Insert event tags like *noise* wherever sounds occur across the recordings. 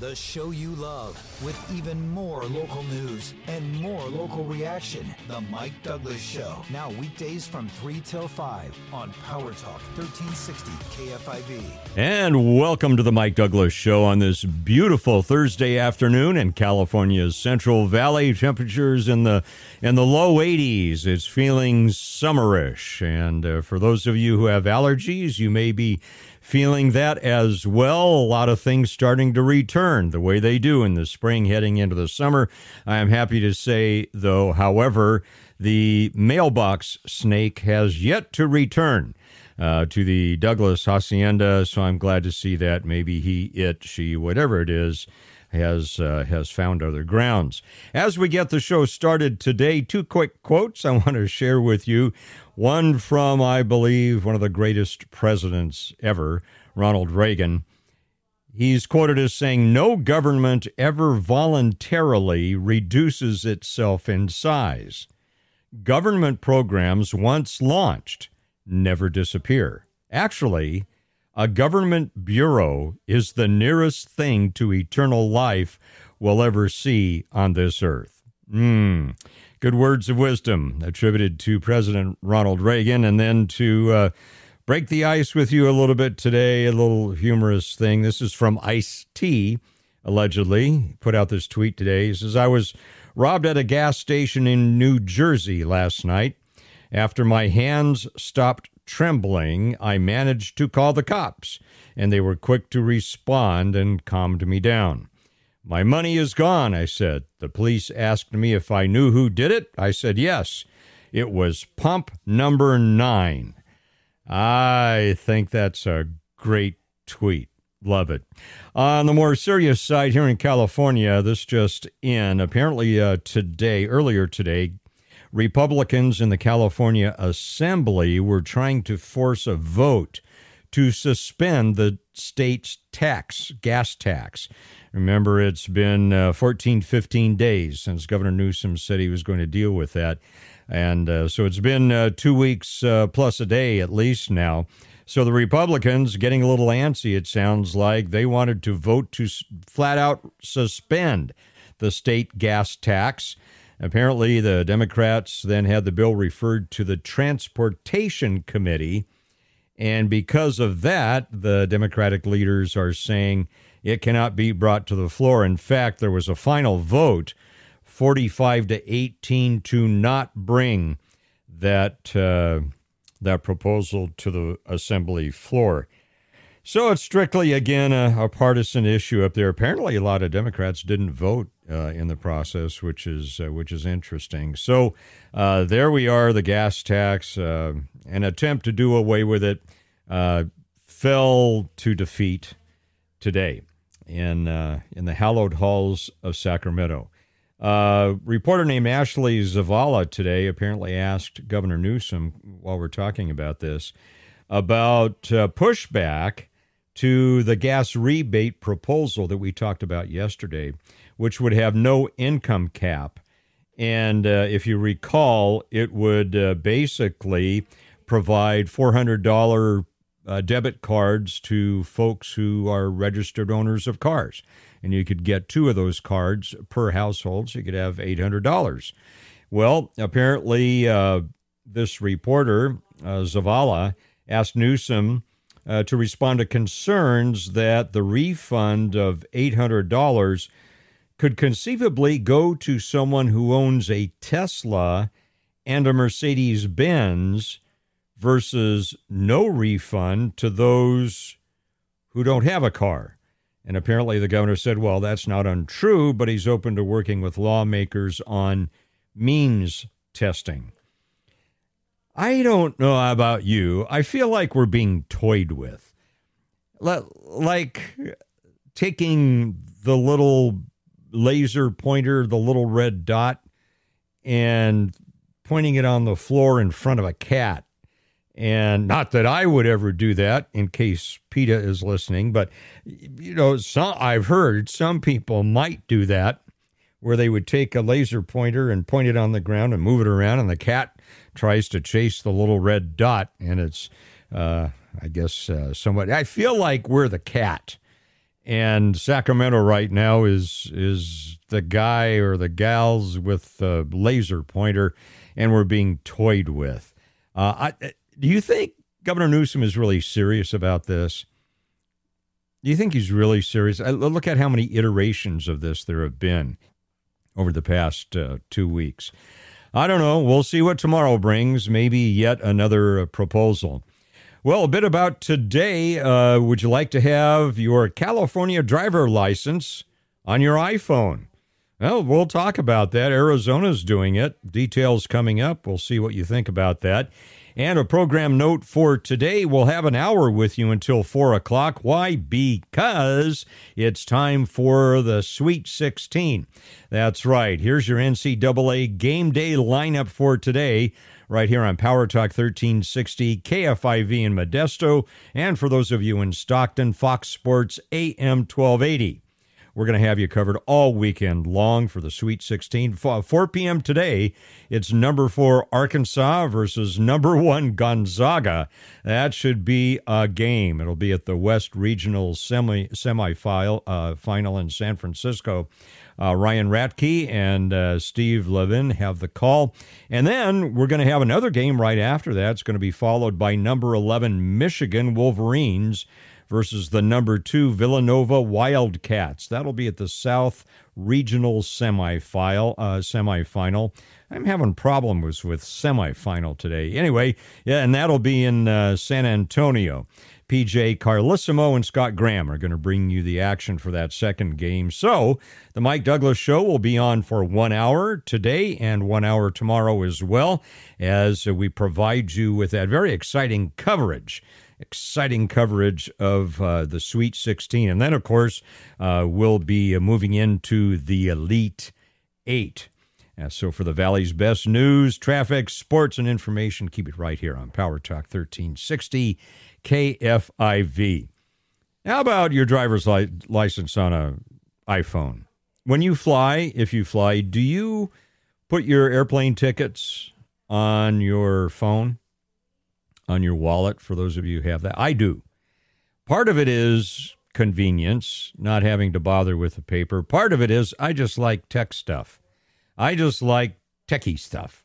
the show you love, with even more local news and more local reaction. The Mike Douglass Show. Now weekdays from 3 till 5 on Power Talk 1360 KFIV. And welcome to the Mike Douglass Show on this beautiful Thursday afternoon in California's Central Valley. Temperatures in the in the low 80s. It's feeling summerish, and uh, for those of you who have allergies, you may be feeling that as well. A lot of things starting to return the way they do in the spring heading into the summer. I am happy to say, though, however, the mailbox snake has yet to return. Uh, to the Douglass Hacienda, so I'm glad to see that maybe he, it, she, whatever it is, has uh, has found other grounds. As we get the show started today, two quick quotes I *laughs* want to share with you. One from, I believe, one of the greatest presidents ever, Ronald Reagan. He's quoted as saying, No government ever voluntarily reduces itself in size. Government programs once launched never disappear. Actually, a government bureau is the nearest thing to eternal life we'll ever see on this earth. Hmm. Good words of wisdom attributed to President Ronald Reagan. And then to uh, break the ice with you a little bit today, a little humorous thing. This is from Ice T, allegedly. Put out this tweet today. He says, I was robbed at a gas station in New Jersey last night. After my hands stopped trembling, I managed to call the cops, and they were quick to respond and calmed me down. My money is gone, I said. The police asked me if I knew who did it. I said yes. It was pump number nine. I think that's a great tweet. Love it. On the more serious side, here in California, this just in. Apparently, uh, today, earlier today, Republicans in the California Assembly were trying to force a vote to suspend the state's tax, gas tax. Remember, it's been uh, 14, 15 days since Governor Newsom said he was going to deal with that. And uh, so it's been uh, two weeks uh, plus a day at least now. So the Republicans getting a little antsy, it sounds like. They wanted to vote to flat out suspend the state gas tax. Apparently, the Democrats then had the bill referred to the Transportation Committee. And because of that, the Democratic leaders are saying it cannot be brought to the floor. In fact, there was a final vote 45 to 18 to not bring that uh, that proposal to the assembly floor. So it's strictly again a, a, partisan issue up there. Apparently, a lot of Democrats didn't vote uh, in the process, which is uh, which is interesting. So uh, there we are. The gas tax, uh, an attempt to do away with it, uh, fell to defeat today in uh, in the hallowed halls of Sacramento. Uh, reporter named Ashley Zavala today apparently asked Governor Newsom while we're talking about this about uh, pushback to the gas rebate proposal that we talked about yesterday, which would have no income cap. And uh, if you recall, it would uh, basically provide $400 uh, debit cards to folks who are registered owners of cars. And you could get two of those cards per household, so you could have $800. Well, apparently, uh, this reporter, uh, Zavala, asked Newsom uh, to respond to concerns that the refund of $800 could conceivably go to someone who owns a Tesla and a Mercedes Benz versus no refund to those who don't have a car. And apparently the governor said, well, that's not untrue, but he's open to working with lawmakers on means testing. I don't know about you. I feel like we're being toyed with. Like taking the little laser pointer, the little red dot, and pointing it on the floor in front of a cat and not that I would ever do that in case PETA is listening, but you know, some I've heard some people might do that where they would take a laser pointer and point it on the ground and move it around and the cat tries to chase the little red dot and it's uh, I guess uh, somewhat I feel like we're the cat and Sacramento right now is is the guy or the gals with the laser pointer, and we're being toyed with. Uh, I, do you think Governor Newsom is really serious about this? Do you think he's really serious? I, look at how many iterations of this there have been over the past uh, two weeks. I don't know. We'll see what tomorrow brings. Maybe yet another uh, proposal. Well, a bit about today. Uh, would you like to have your California driver license on your iPhone? Well, we'll talk about that. Arizona's doing it. Details coming up. We'll see what you think about that. And a program note for today we'll have an hour with you until 4 o'clock. Why? Because it's time for the Sweet 16. That's right. Here's your NCAA game day lineup for today right here on Power Talk 1360, KFIV in Modesto, and for those of you in Stockton, Fox Sports AM 1280. We're going to have you covered all weekend long for the Sweet 16. 4 p.m. today, it's number four Arkansas versus number one Gonzaga. That should be a game. It'll be at the West Regional semi semifinal uh, final in San Francisco. Uh, Ryan Radtke and uh, Steve Lavin have the call. And then we're going to have another game right after that. It's going to be followed by number 11 Michigan Wolverines versus the number two Villanova Wildcats. That'll be at the South Regional semifinal. Uh, semifinal. I'm having problems with semifinal today. Anyway, yeah, and that'll be in uh, San Antonio. PJ Carlesimo and Scott Graham are going to bring you the action for that second game. So, the Mike Douglass Show will be on for one hour today and one hour tomorrow as well, as we provide you with that very exciting coverage exciting coverage of uh, the Sweet 16. And then, of course, uh, we'll be uh, moving into the Elite Eight. Uh, so, for the Valley's best news, traffic, sports, and information, keep it right here on Power Talk 1360 KFIV. How about your driver's li- license on a iPhone? When you fly, if you fly, do you put your airplane tickets on your phone, on your wallet? For those of you who have that, I do. Part of it is convenience, not having to bother with the paper. Part of it is I just like tech stuff. I just like techie stuff.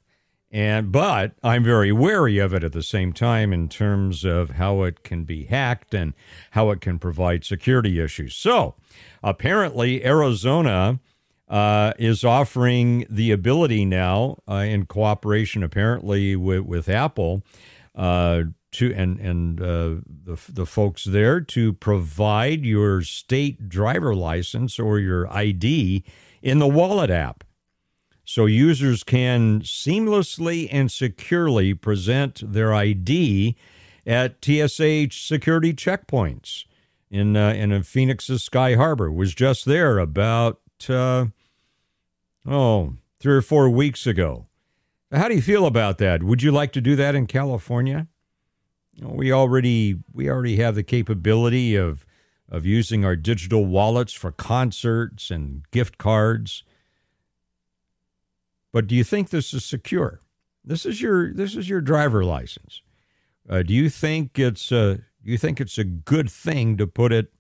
And but I'm very wary of it at the same time in terms of how it can be hacked and how it can provide security issues. So apparently, Arizona uh, is offering the ability now, uh, in cooperation apparently with, with Apple, uh, to and and uh, the the folks there to provide your state driver license or your ID in the Wallet app so users can seamlessly and securely present their ID at TSA security checkpoints in uh, in Phoenix's Sky Harbor. Was just there about uh, oh three or four weeks ago. How do you feel about that? Would you like to do that in California? We already we already have the capability of of using our digital wallets for concerts and gift cards. But do you think this is secure? This is your this is your driver license. Uh, do you think it's a you think it's a good thing to put it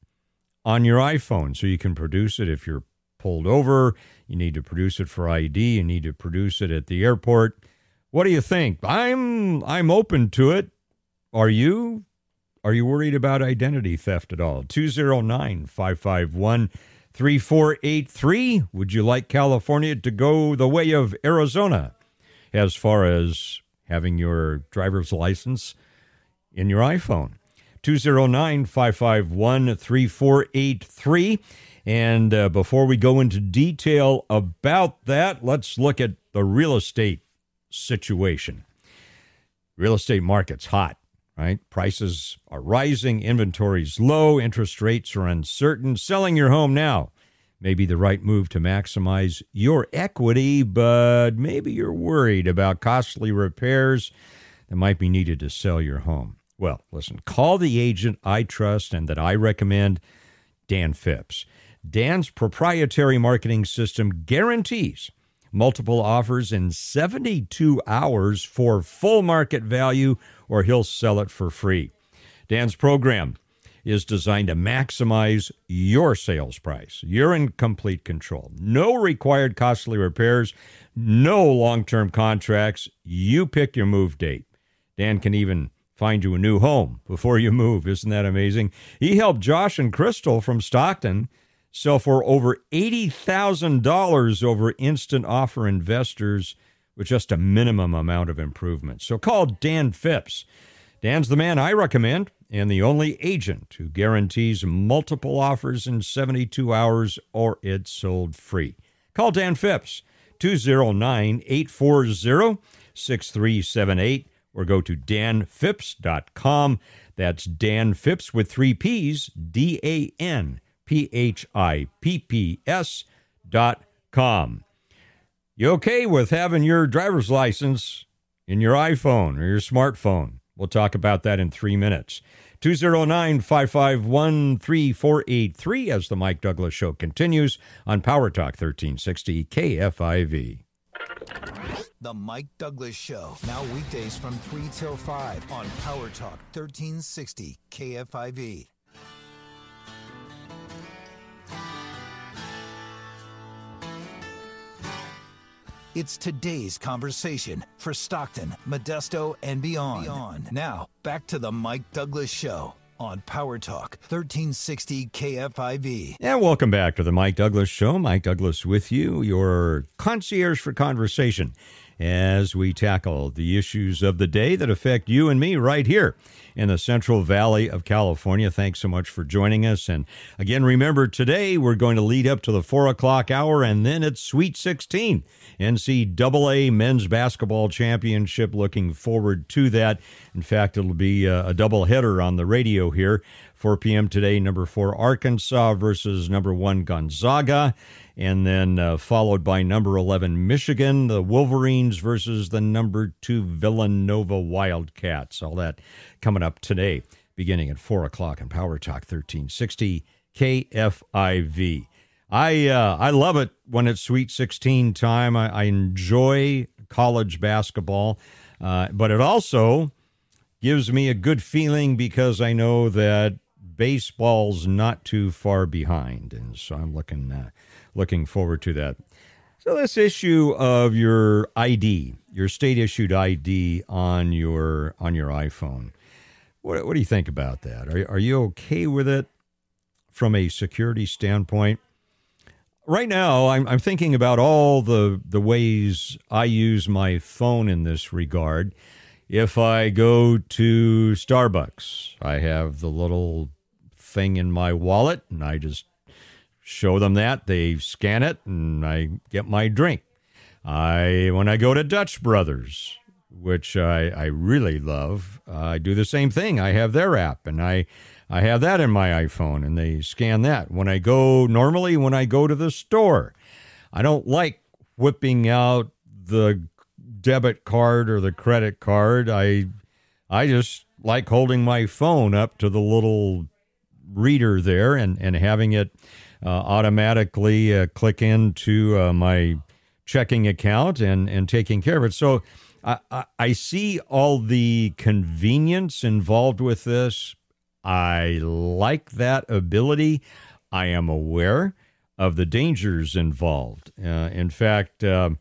on your iPhone so you can produce it if you're pulled over? You need to produce it for ID. You need to produce it at the airport. What do you think? I'm I'm open to it. Are you? Are you worried about identity theft at all? 209 551 3483. Would you like California to go the way of Arizona as far as having your driver's license in your iPhone? 209 551 3483. And uh, before we go into detail about that, let's look at the real estate situation. Real estate market's hot right? Prices are rising, inventory's low, interest rates are uncertain. Selling your home now may be the right move to maximize your equity, but maybe you're worried about costly repairs that might be needed to sell your home. Well, listen, call the agent I trust and that I recommend, Dan Phipps. Dan's proprietary marketing system guarantees multiple offers in 72 hours for full market value or he'll sell it for free. Dan's program is designed to maximize your sales price. You're in complete control. No required costly repairs, no long term contracts. You pick your move date. Dan can even find you a new home before you move. Isn't that amazing? He helped Josh and Crystal from Stockton sell for over $80,000 over instant offer investors with just a minimum amount of improvement. So call Dan Phipps. Dan's the man I recommend and the only agent who guarantees multiple offers in 72 hours or it's sold free. Call Dan Phipps, 209 840 6378, or go to danphipps.com. That's Dan Phipps with three P's, D A N P H I P P S dot com. You okay with having your driver's license in your iPhone or your smartphone? We'll talk about that in three minutes. 209 551 3483 as the Mike Douglass Show continues on Power Talk 1360 KFIV. The Mike Douglass Show, now weekdays from 3 till 5 on Power Talk 1360 KFIV. It's today's conversation for Stockton, Modesto, and beyond. beyond. Now, back to the Mike Douglass Show on Power Talk 1360 KFIV. And welcome back to the Mike Douglass Show. Mike Douglass with you, your concierge for conversation, as we tackle the issues of the day that affect you and me right here in the Central Valley of California. Thanks so much for joining us. And again, remember today we're going to lead up to the four o'clock hour, and then it's Sweet 16. NCAA Men's Basketball Championship. Looking forward to that. In fact, it'll be uh, a, a double header on the radio here. 4 p.m. today, number four Arkansas versus number one Gonzaga, and then uh, followed by number 11 Michigan, the Wolverines versus the number two Villanova Wildcats. All that coming up today, beginning at 4 o'clock on Power Talk 1360 KFIV. I uh, I love it when it's Sweet 16 time. I, I enjoy college basketball, uh, but it also gives me a good feeling because I know that baseball's not too far behind, and so I'm looking uh, looking forward to that. So this issue of your ID, your state issued ID on your on your iPhone, what what do you think about that? Are are you okay with it from a security standpoint? right now I'm, I'm thinking about all the the ways I use my phone in this regard. If I go to Starbucks, I have the little thing in my wallet and I just show them that. They scan it and I get my drink. I when I go to Dutch Brothers, which I, I really love, uh, I do the same thing. I have their app and I I have that in my iPhone and they scan that. When I go, normally when I go to the store, I don't like whipping out the debit card or the credit card. I, I just like holding my phone up to the little reader there and, and having it uh, automatically uh, click into uh, my checking account and, and taking care of it. So I, I, see all the convenience involved with this, I like that ability. I am aware of the dangers involved. Uh, in fact, uh,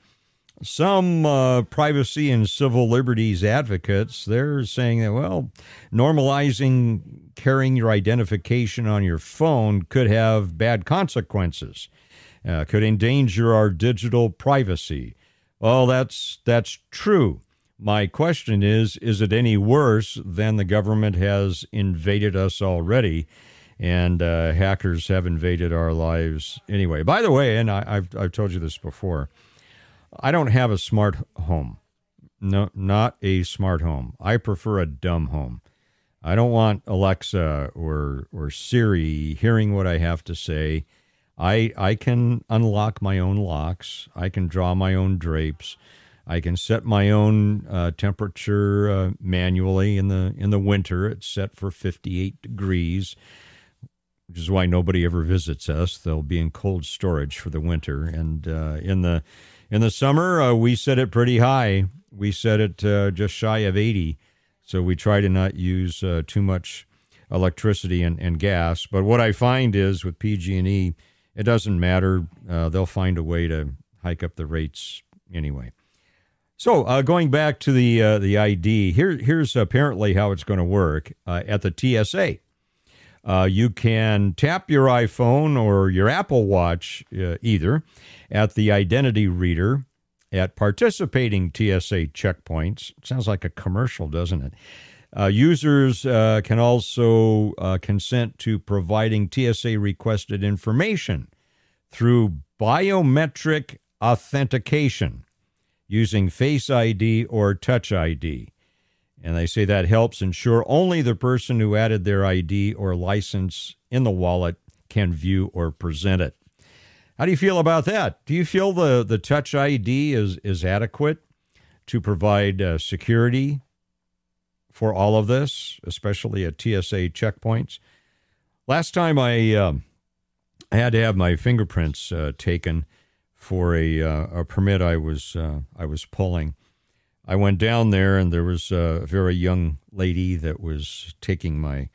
some uh, privacy and civil liberties advocates they're saying that well, normalizing carrying your identification on your phone could have bad consequences, uh, could endanger our digital privacy. Well, that's that's true. My question is Is it any worse than the government has invaded us already? And uh, hackers have invaded our lives anyway. By the way, and I, I've, I've told you this before, I don't have a smart home. No, not a smart home. I prefer a dumb home. I don't want Alexa or or Siri hearing what I have to say. I I can unlock my own locks. I can draw my own drapes. I can set my own uh, temperature uh, manually in the in the winter. It's set for 58 degrees, which is why nobody ever visits us. They'll be in cold storage for the winter, and uh, in the in the summer uh, we set it pretty high. We set it uh, just shy of 80, so we try to not use uh, too much electricity and, and gas. But what I find is with PG&E, it doesn't matter. Uh, they'll find a way to hike up the rates anyway. So uh, going back to the uh, the ID, here here's apparently how it's going to work uh, at the TSA. Uh, you can tap your iPhone or your Apple Watch, uh, either, at the identity reader at participating TSA checkpoints. Sounds like a commercial, doesn't it? Uh, users uh, can also uh, consent to providing TSA requested information through biometric authentication using Face ID or Touch ID. And they say that helps ensure only the person who added their ID or license in the wallet can view or present it. How do you feel about that? Do you feel the, the Touch ID is, is adequate to provide uh, security for all of this, especially at TSA checkpoints? Last time I, uh, I had to have my fingerprints uh, taken for a, uh, a permit I was, uh, I was pulling. I went down there and there was a very young lady that was taking my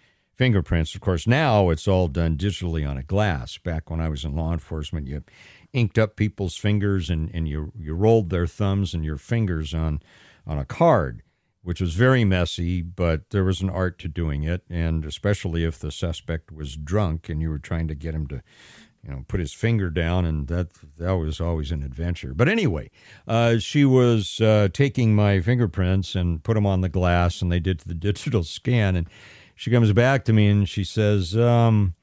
fingerprints. Of course, now it's all done digitally on a glass. Back when I was in law enforcement, you inked up people's fingers and, and you, you rolled their thumbs and your fingers on, on a card, which was very messy, but there was an art to doing it. And especially if the suspect was drunk and you were trying to get him to you know, put his finger down, and that that was always an adventure. But anyway, uh, she was uh, taking my fingerprints and put them on the glass, and they did the *laughs* digital scan, and she comes back to me and she says, um,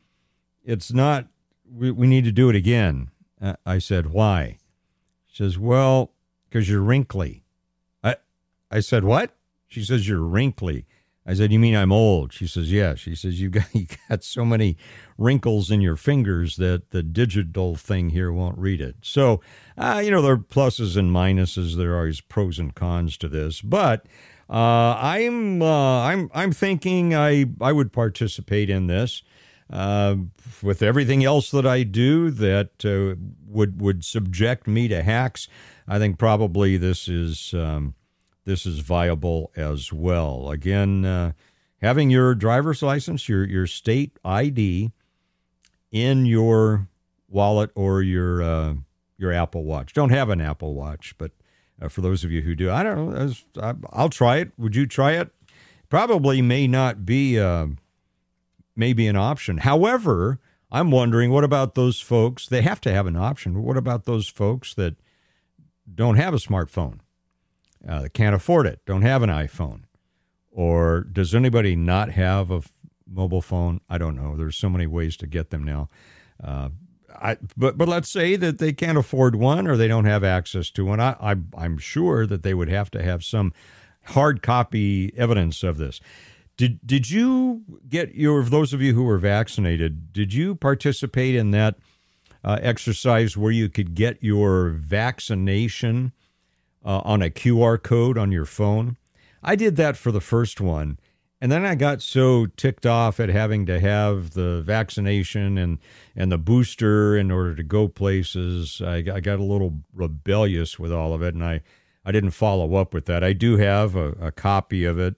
It's not, we, we need to do it again. I said, Why? She says, Well, because you're wrinkly. I, I said, What? She says, You're wrinkly. I said, "You mean I'm old?" She says, "Yeah." She says, "You got *laughs* you got so many wrinkles in your fingers that the digital thing here won't read it." So, uh, you know, there are pluses and minuses. There are always pros and cons to this, but uh, I'm uh, I'm I'm thinking I I would participate in this. Uh, with everything else that I do that uh, would would subject me to hacks, I think probably this is um, this is viable as well. Again, uh, having your driver's license, your your state ID, in your wallet or your your Apple Watch. Don't have an Apple Watch, but uh, for those of you who do. I don't know. I'll try it. Would you try it? Probably may not be uh, maybe an option. However, I'm wondering what about those folks? They have to have an option. But what about those folks that don't have a smartphone, uh, can't afford it, don't have an iPhone, or does anybody not have a mobile phone? I don't know. There's so many ways to get them now. Uh, I, but but let's say that they can't afford one or they don't have access to one. I, I I'm sure that they would have to have some hard copy evidence of this. Did did you get your those of you who were vaccinated? Did you participate in that uh, exercise where you could get your vaccination uh, on a QR code on your phone? I did that for the first one, and then I got so ticked off at having to have the vaccination and, and the booster in order to go places. I, I got a little rebellious with all of it, and I, I didn't follow up with that. I do have a, a copy of it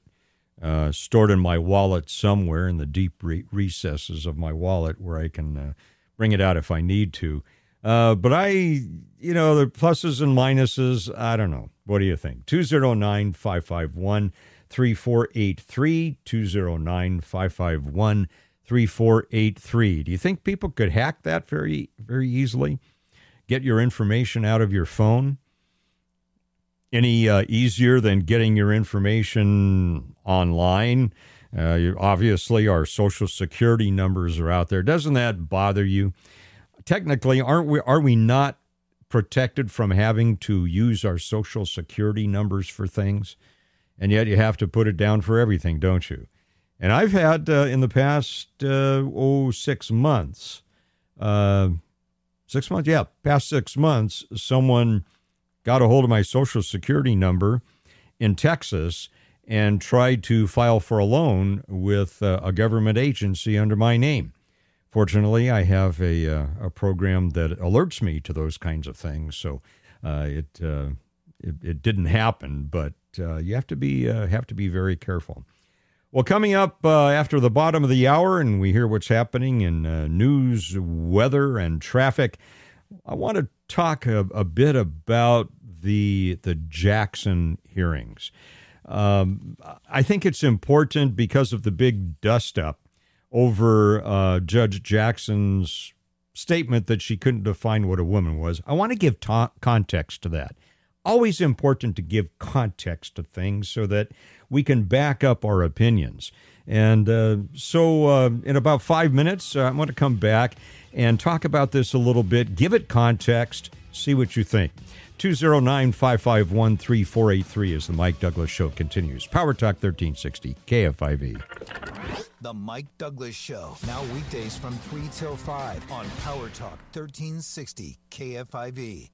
uh, stored in my wallet somewhere in the deep re- recesses of my wallet where I can uh, bring it out if I need to. Uh, but I, you know, the pluses and minuses, I don't know. What do you think? 209 551 3483 209 551 3483. Do you think people could hack that very, very easily? Get your information out of your phone? Any uh, easier than getting your information online? Uh, obviously, our social security numbers are out there. Doesn't that bother you? Technically, aren't we? Are we not protected from having to use our social security numbers for things? And yet you have to put it down for everything, don't you? And I've had uh, in the past uh, oh six months, uh, six months, yeah, past six months, someone got a hold of my social security number in Texas and tried to file for a loan with uh, a government agency under my name. Fortunately, I have a uh, a program that alerts me to those kinds of things, so uh, it, it, it didn't happen, but uh, you have to be uh, have to be very careful. Well, coming up uh, after the bottom of the hour, and we hear what's happening in uh, news, weather, and traffic, I want to talk a, a bit about the the Jackson hearings. Um, I think it's important because of the big dust up over uh, Judge Jackson's statement that she couldn't define what a woman was. I want to give ta- context to that. Always important to give context to things so that we can back up our opinions. And uh, so, uh, in about five minutes, uh, I'm going to come back and talk about this a little bit, give it context, see what you think. 209 551 3483 as the Mike Douglass Show continues. Power Talk 1360, KFIV. The Mike Douglass Show, now weekdays from 3 till 5 on Power Talk 1360, KFIV.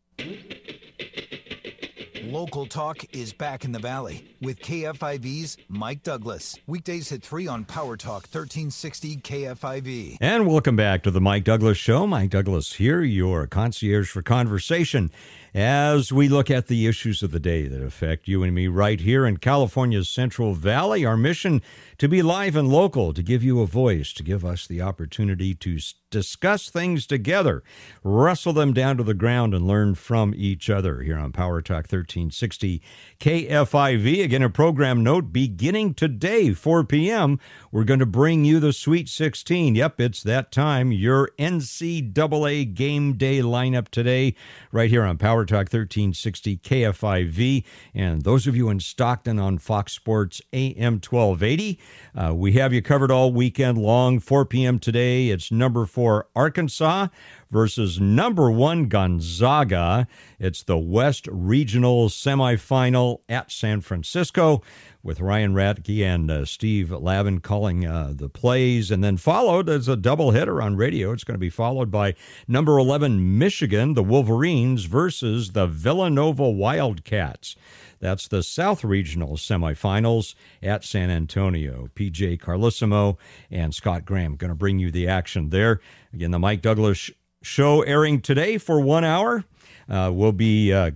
Local Talk is back in the Valley with KFIV's Mike Douglass. Weekdays at 3 on Power Talk 1360 KFIV. And welcome back to the Mike Douglass Show. Mike Douglass here, your concierge for conversation as we look at the issues of the day that affect you and me right here in California's Central Valley. Our mission to be live and local, to give you a voice, to give us the opportunity to discuss things together, wrestle them down to the ground, and learn from each other here on Power Talk 1360 KFIV. Again, a program note beginning today, 4 p.m. We're going to bring you the Sweet 16. Yep, it's that time. Your NCAA game day lineup today, right here on Power Talk 1360 KFIV. And those of you in Stockton on Fox Sports AM 1280, uh, we have you covered all weekend long. 4 p.m. today, it's number four Arkansas versus number one Gonzaga. It's the West Regional semifinal at San Francisco with Ryan Radtke and uh, Steve Lavin calling uh, the plays, and then followed as a doubleheader on radio. It's going to be followed by number 11 Michigan, the Wolverines, versus the Villanova Wildcats. That's the South Regional semifinals at San Antonio. PJ Carlesimo and Scott Graham going to bring you the action there. Again, the Mike Douglass show airing today for one hour. Uh, we'll be uh,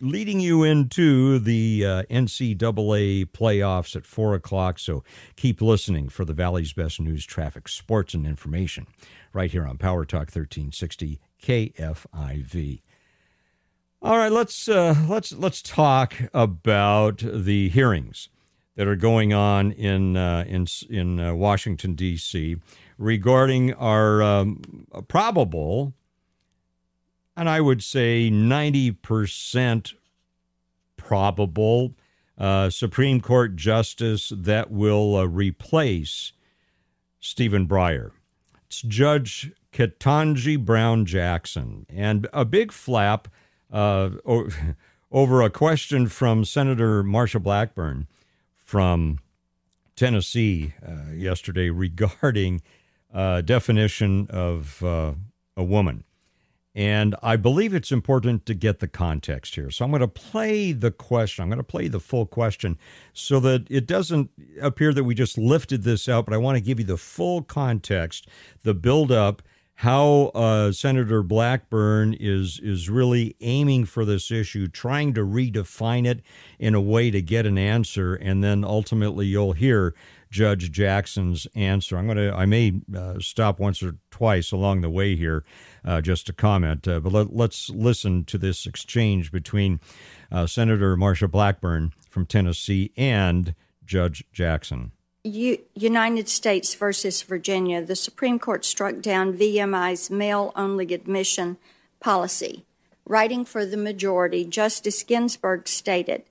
leading you into the uh, NCAA playoffs at 4 o'clock. So keep listening for the Valley's best news, traffic, sports, and information right here on Power Talk 1360 KFIV. All right, let's uh, let's let's talk about the hearings that are going on in uh, in in uh, Washington D.C. regarding our um, probable, and I would say ninety percent probable uh, Supreme Court justice that will uh, replace Stephen Breyer. It's Judge Ketanji Brown Jackson, and a big flap uh, *laughs* over a question from Senator Marsha Blackburn from Tennessee uh, yesterday regarding uh, definition of uh, a woman. And I believe it's important to get the context here. So I'm going to play the question. I'm going to play the full question so that it doesn't appear that we just lifted this out, but I want to give you the full context, the build up, how uh, Senator Blackburn is is really aiming for this issue, trying to redefine it in a way to get an answer, and then ultimately you'll hear Judge Jackson's answer. I'm going to I may uh, stop once or twice along the way here uh, just to comment, uh, but let, us listen to this exchange between uh, Senator Marsha Blackburn from Tennessee and Judge Jackson. United States versus Virginia, the Supreme Court struck down VMI's male only admission policy. Writing for the majority, Justice Ginsburg stated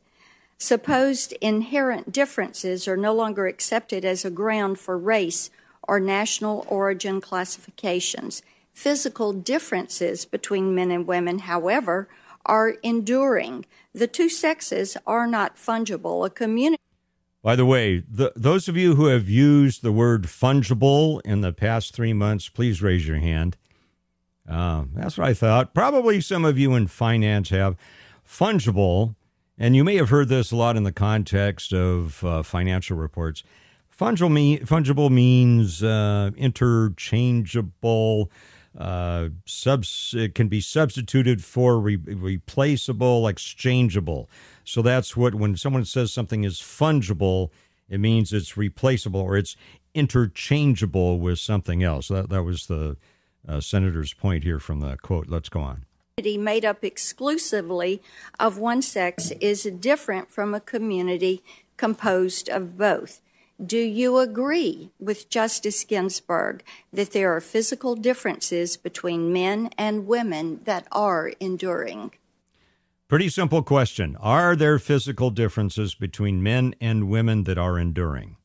Supposed inherent differences are no longer accepted as a ground for race or national origin classifications. Physical differences between men and women, however, are enduring. The two sexes are not fungible. A community by the way, the, those of you who have used the word fungible in the past three months, please raise your hand. Uh, that's what I thought. Probably some of you in finance have. Fungible, and you may have heard this a lot in the context of uh, financial reports. Fungible, mean, fungible means uh, interchangeable. Uh, subs, it can be substituted for re- replaceable, exchangeable. So that's what when someone says something is fungible, It means it's replaceable or it's interchangeable with something else. That, that was the uh, senator's point here from the quote. Let's go on. Made up exclusively of one sex is different from a community composed of both. Do you agree with Justice Ginsburg that there are physical differences between men and women that are enduring? Pretty simple question. Are there physical differences between men and women that are enduring?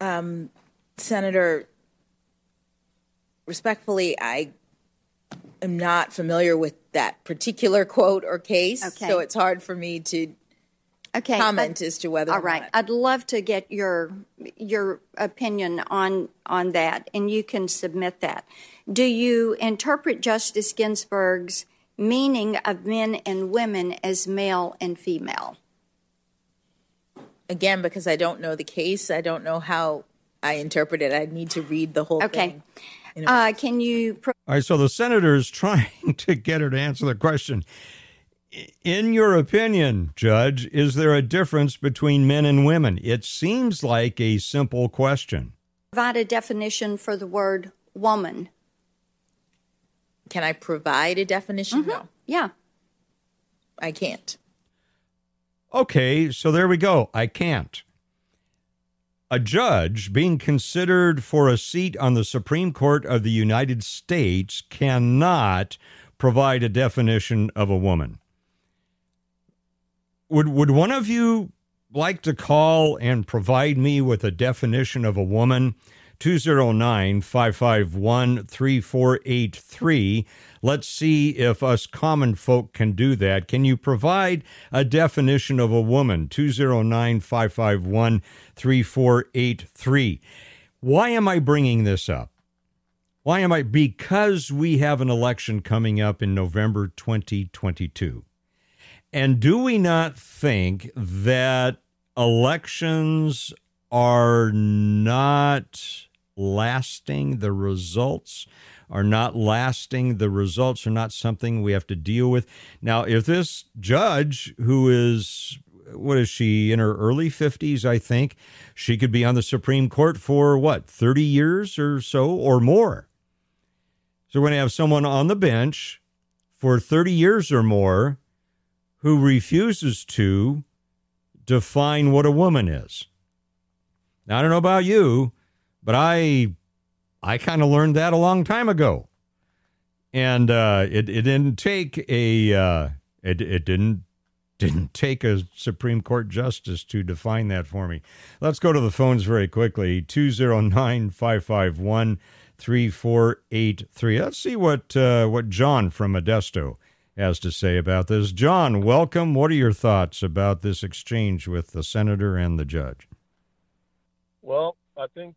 Um, Senator, respectfully, I am not familiar with that particular quote or case, okay. so it's hard for me to okay, comment as to whether. All right. I'd love to get your your opinion on on that, and you can submit that. Do you interpret Justice Ginsburg's meaning of men and women as male and female? Again, because I don't know the case, I don't know how I interpret it. I need to read the whole okay. thing. Okay. Uh, can you? Pro- All right. So the senator is *laughs* trying to get her to answer the question in your opinion, Judge, is there a difference between men and women? It seems like a simple question. Provide a definition for the word woman. Can I provide a definition? Mm-hmm. No. Yeah. I can't. Okay, so there we go. I can't. A judge being considered for a seat on the Supreme Court of the United States cannot provide a definition of a woman. Would would one of you like to call and provide me with a definition of a woman? 209 551 3483. Let's see if us common folk can do that. Can you provide a definition of a woman? 209 551 3483. Why am I bringing this up? Why am I? Because we have an election coming up in November 2022. And do we not think that elections are not lasting? The results are not lasting. The results are not something we have to deal with. Now, if this judge, who is, what is she, in her early 50s, I think, she could be on the Supreme Court for what, 30 years or so or more. So we're going to have someone on the bench for 30 years or more who refuses to define what a woman is. Now, I don't know about you, but I I kind of learned that a long time ago, and uh, it it didn't take a uh, it it didn't didn't take a Supreme Court justice to define that for me. Let's go to the phones very quickly 209 551 3483. Let's see what uh, what John from Modesto has to say about this. John, welcome. What are your thoughts about this exchange with the senator and the judge? Well, I think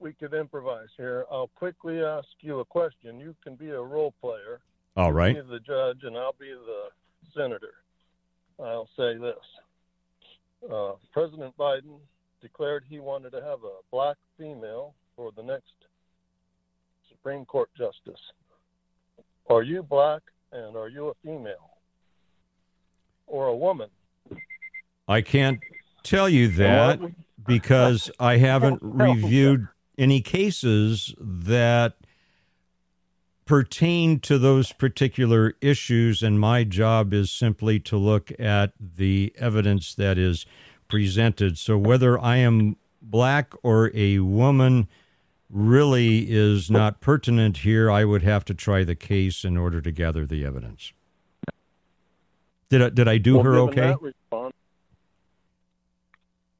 we could improvise here. I'll quickly ask you a question. You can be a role player. All right. Be the judge, and I'll be the senator. I'll say this: uh, President Biden declared he wanted to have a black female for the next Supreme Court justice. Are you black and are you a female or a woman? I can't tell you that because I haven't *laughs* reviewed any cases that pertain to those particular issues, and my job is simply to look at the evidence that is presented. So, whether I am black or a woman really is not pertinent here. I would have to try the case in order to gather the evidence. Did I, did I do well, her okay?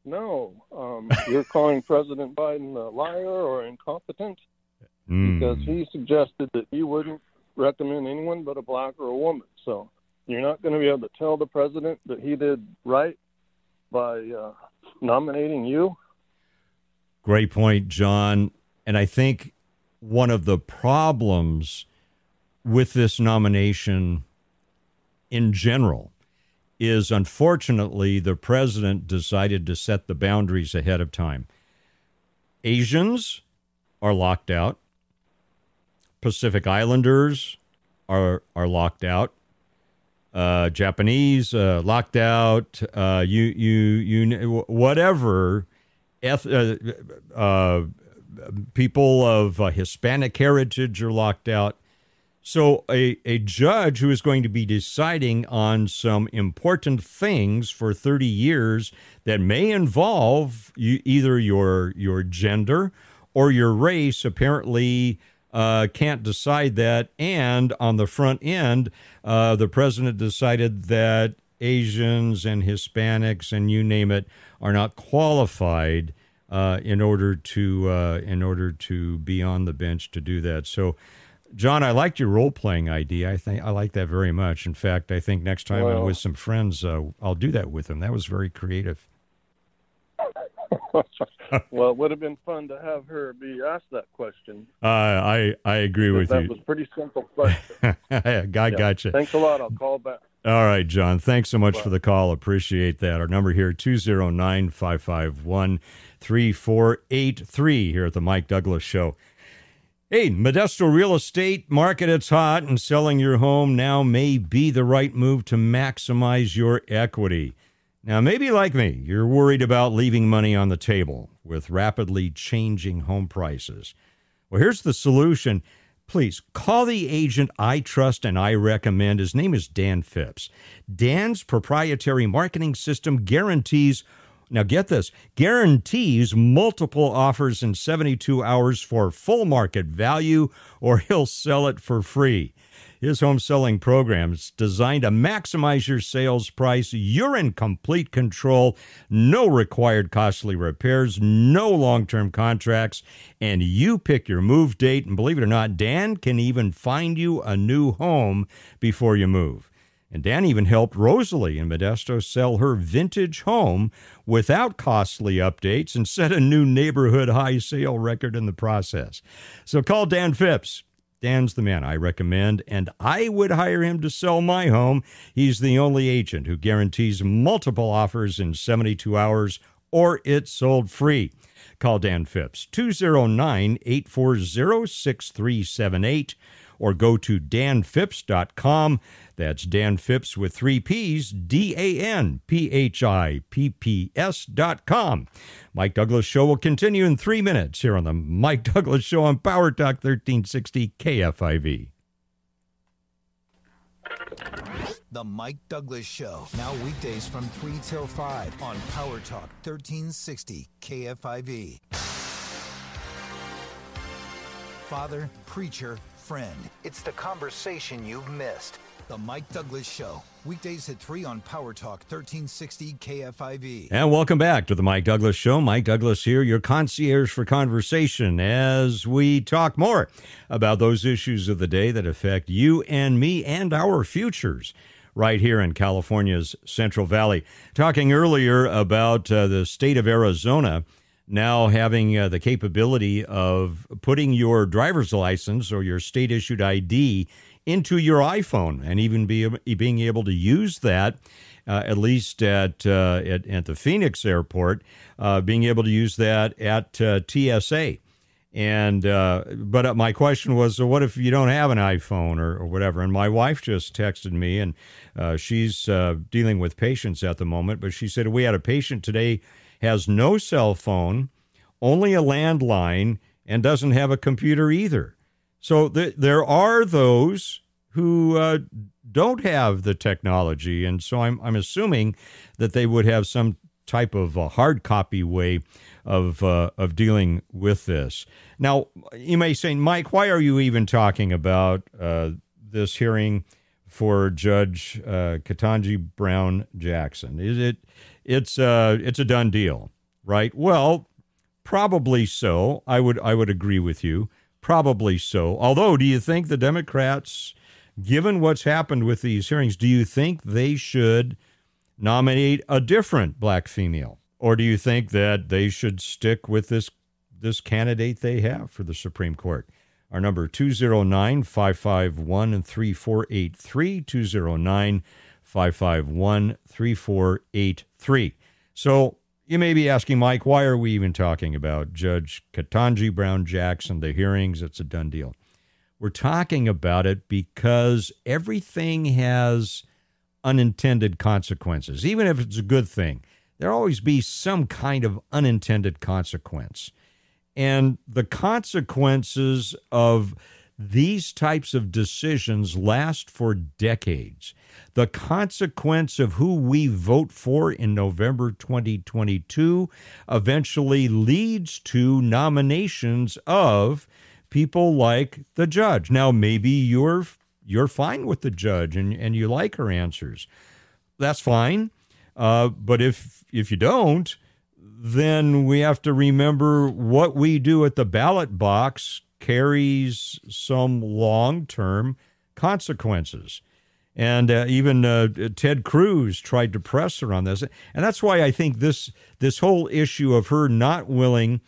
No. Um, you're calling President Biden a liar or incompetent mm. because he suggested that he wouldn't recommend anyone but a black or a woman. So you're not going to be able to tell the president that he did right by uh, nominating you. Great point, John. And I think one of the problems with this nomination in general is unfortunately the president decided to set the boundaries ahead of time. Asians are locked out. Pacific Islanders are are locked out. uh, Japanese, uh, locked out, uh, you, you, you, whatever, eth- uh, uh, people of Hispanic heritage are locked out. So, a, a judge who is going to be deciding on some important things for 30 years that may involve you, either your, your gender or your race apparently uh, can't decide that. And on the front end, uh, the president decided that Asians and Hispanics and you name it are not qualified uh, in order to uh, in order to be on the bench to do that. So John, I liked your role playing idea. I think I like that very much. In fact, I think next time well, I'm with some friends, uh, I'll do that with them. That was very creative. *laughs* well, it would have been fun to have her be asked that question. Uh, I I agree with that you. That was pretty simple question. *laughs* I yeah. gotcha. Thanks a lot. I'll call back. All right, John. Thanks so much Bye. for the call. Appreciate that. Our number here 209 551 3483 here at the Mike Douglass Show. Hey, Modesto real estate market, it's hot, and selling your home now may be the right move to maximize your equity. Now, maybe like me, you're worried about leaving money on the table with rapidly changing home prices. Well, here's the solution. Please call the agent I trust and I recommend. His name is Dan Phipps. Dan's proprietary marketing system guarantees now, get this guarantees multiple offers in 72 hours for full market value, or he'll sell it for free. His home selling program is designed to maximize your sales price. You're in complete control. No required costly repairs, no long term contracts, and you pick your move date. And believe it or not, Dan can even find you a new home before you move. And Dan even helped Rosalie in Modesto sell her vintage home without costly updates and set a new neighborhood high sale record in the process. So call Dan Phipps. Dan's the man I recommend, and I would hire him to sell my home. He's the only agent who guarantees multiple offers in 72 hours or it's sold free. Call Dan Phipps, 209 840 6378, or go to danphipps.com. That's Dan Phipps with three P's, D A N P H I P P S dot com. Mike Douglass Show will continue in three minutes here on the Mike Douglass Show on Power Talk 1360 KFIV. The Mike Douglass Show, now weekdays from 3 till 5 on Power Talk 1360 KFIV. Father, preacher, friend, it's the conversation you've missed. The Mike Douglass Show. Weekdays at 3 on Power Talk 1360 KFIV. And welcome back to the Mike Douglass Show. Mike Douglass here, your concierge for conversation, as we talk more about those issues of the day that affect you and me and our futures right here in California's Central Valley. Talking earlier about uh, the state of Arizona now having uh, the capability of putting your driver's license or your state issued ID into your iPhone and even be being able to use that. Uh, at least at, uh, at, at the Phoenix airport, uh, being able to use that at uh, TSA. And uh, but my question was, so what if you don't have an iPhone or, or whatever? And my wife just texted me, and she's dealing with patients at the moment. But she said we had a patient today has no cell phone, only a landline, and doesn't have a computer either. So th- there are those who uh, don't have the technology, and so I'm I'm assuming that they would have some type of a hard copy way of uh, of dealing with this. Now, you may say, Mike, why are you even talking about uh, this hearing for Judge uh, Brown Jackson? Is it it's uh, it's a done deal, right? Well, probably so. I would I would agree with you. Probably so. Although, do you think the Democrats, given what's happened with these hearings, do you think they should nominate a different black female? Or do you think that they should stick with this this candidate they have for the Supreme Court? Our number 209 551 3483 209 551 3483. So you may be asking, Mike, why are we even talking about Judge Ketanji Brown Jackson, the hearings? It's a done deal. We're talking about it because everything has unintended consequences. Even if it's a good thing, there always be some kind of unintended consequence. And the consequences of these types of decisions last for decades. The consequence of who we vote for in November 2022 eventually leads to nominations of people like the judge. Now, maybe you're you're fine with the judge and, and you like her answers. That's fine. Uh, but if if you don't, then we have to remember what we do at the ballot box carries some long term consequences. And uh, even uh, Ted Cruz tried to press her on this, and that's why I think this this whole issue of her not willing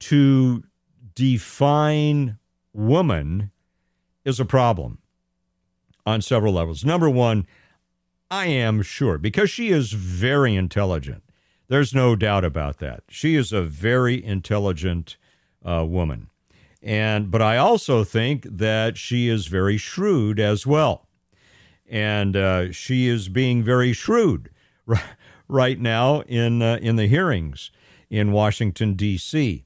to define woman is a problem on several levels. Number one, I am sure because she is very intelligent. There's no doubt about that. She is a very intelligent uh, woman. And but I also think that she is very shrewd as well, and uh, she is being very shrewd *laughs* right now in uh, in the hearings in Washington D.C.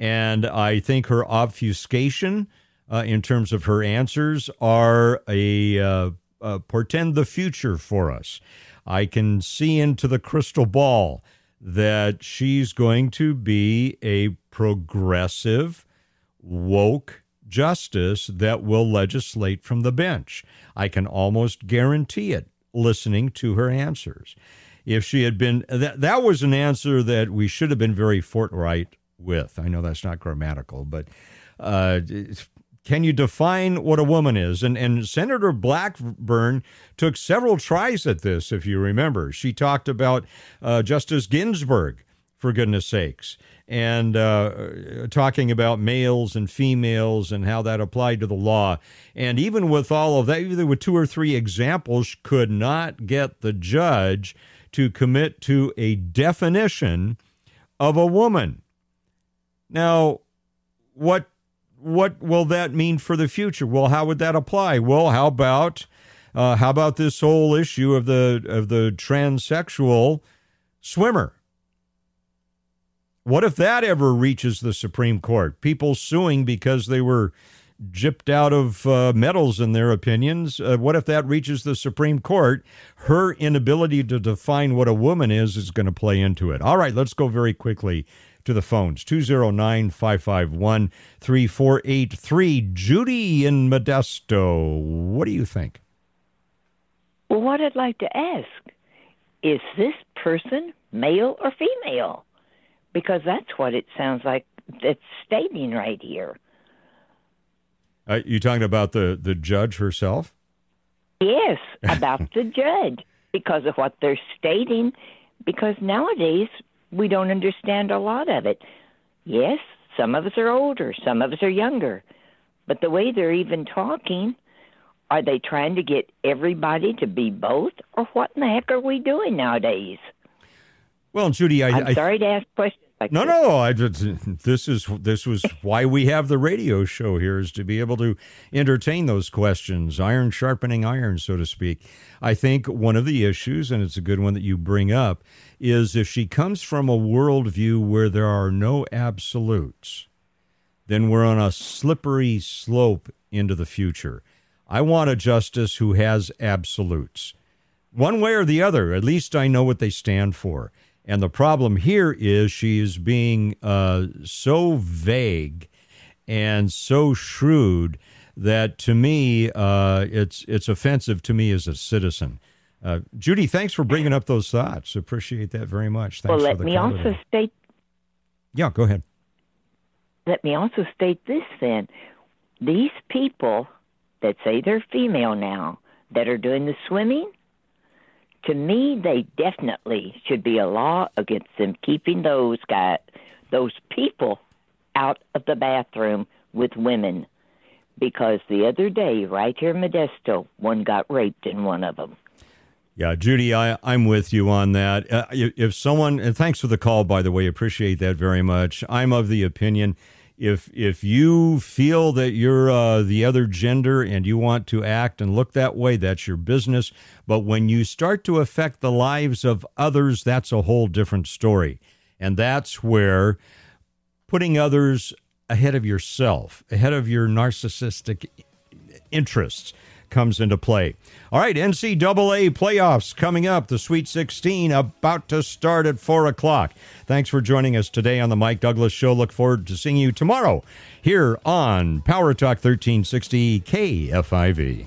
And I think her obfuscation uh, in terms of her answers are a uh, uh, portend the future for us. I can see into the crystal ball that she's going to be a progressive woke justice that will legislate from the bench. I can almost guarantee it listening to her answers. If she had been, that, that was an answer that we should have been very forthright with. I know that's not grammatical, but uh, can you define what a woman is? And, and Senator Blackburn took several tries at this, if you remember. She talked about uh, Justice Ginsburg, for goodness sakes and uh, talking about males and females and how that applied to the law. And even with all of that, even with two or three examples, could not get the judge to commit to a definition of a woman. Now, what what will that mean for the future? Well, how would that apply? Well, how about uh, how about this whole issue of the of the transsexual swimmer? What if that ever reaches the Supreme Court? People suing because they were gypped out of uh, medals in their opinions. Uh, what if that reaches the Supreme Court? Her inability to define what a woman is is going to play into it. All right, let's go very quickly to the phones 209 551 3483. Judy in Modesto, what do you think? Well, what I'd like to ask is this person male or female? Because that's what it sounds like it's stating right here. Uh, you talking about the the judge herself? Yes, *laughs* about the judge because of what they're stating. Because nowadays we don't understand a lot of it. Yes, some of us are older, some of us are younger, but the way they're even talking, are they trying to get everybody to be both, or what in the heck are we doing nowadays? Well, Judy, I, am sorry to ask questions. Like no, this. no, I, *laughs* this is this was why we have the radio show here is to be able to entertain those questions, iron sharpening iron, so to speak. I think one of the issues, and it's a good one that you bring up, is if she comes from a worldview where there are no absolutes, then we're on a slippery slope into the future. I want a justice who has absolutes, one way or the other. At least I know what they stand for. And the problem here is she is being uh, so vague and so shrewd that to me uh, it's it's offensive to me as a citizen. Uh, Judy, thanks for bringing up those thoughts. Appreciate that very much. Thanks well, let me also today. state. Yeah, go ahead. Let me also state this then: these people that say they're female now that are doing the swimming to me, they definitely should be a law against them keeping those guys, those people out of the bathroom with women. Because the other day, right here in Modesto, one got raped in one of them. Yeah, Judy, I, I'm with you on that. Uh, if someone, and thanks for the call, by the way, appreciate that very much. I'm of the opinion if if you feel that you're uh, the other gender and you want to act and look that way, that's your business. But when you start to affect the lives of others, that's a whole different story, and that's where putting others ahead of yourself, ahead of your narcissistic interests comes into play. All right, NCAA playoffs coming up. The Sweet 16 about to start at 4 o'clock. Thanks for joining us today on the Mike Douglass Show. Look forward to seeing you tomorrow here on Power Talk 1360 KFIV.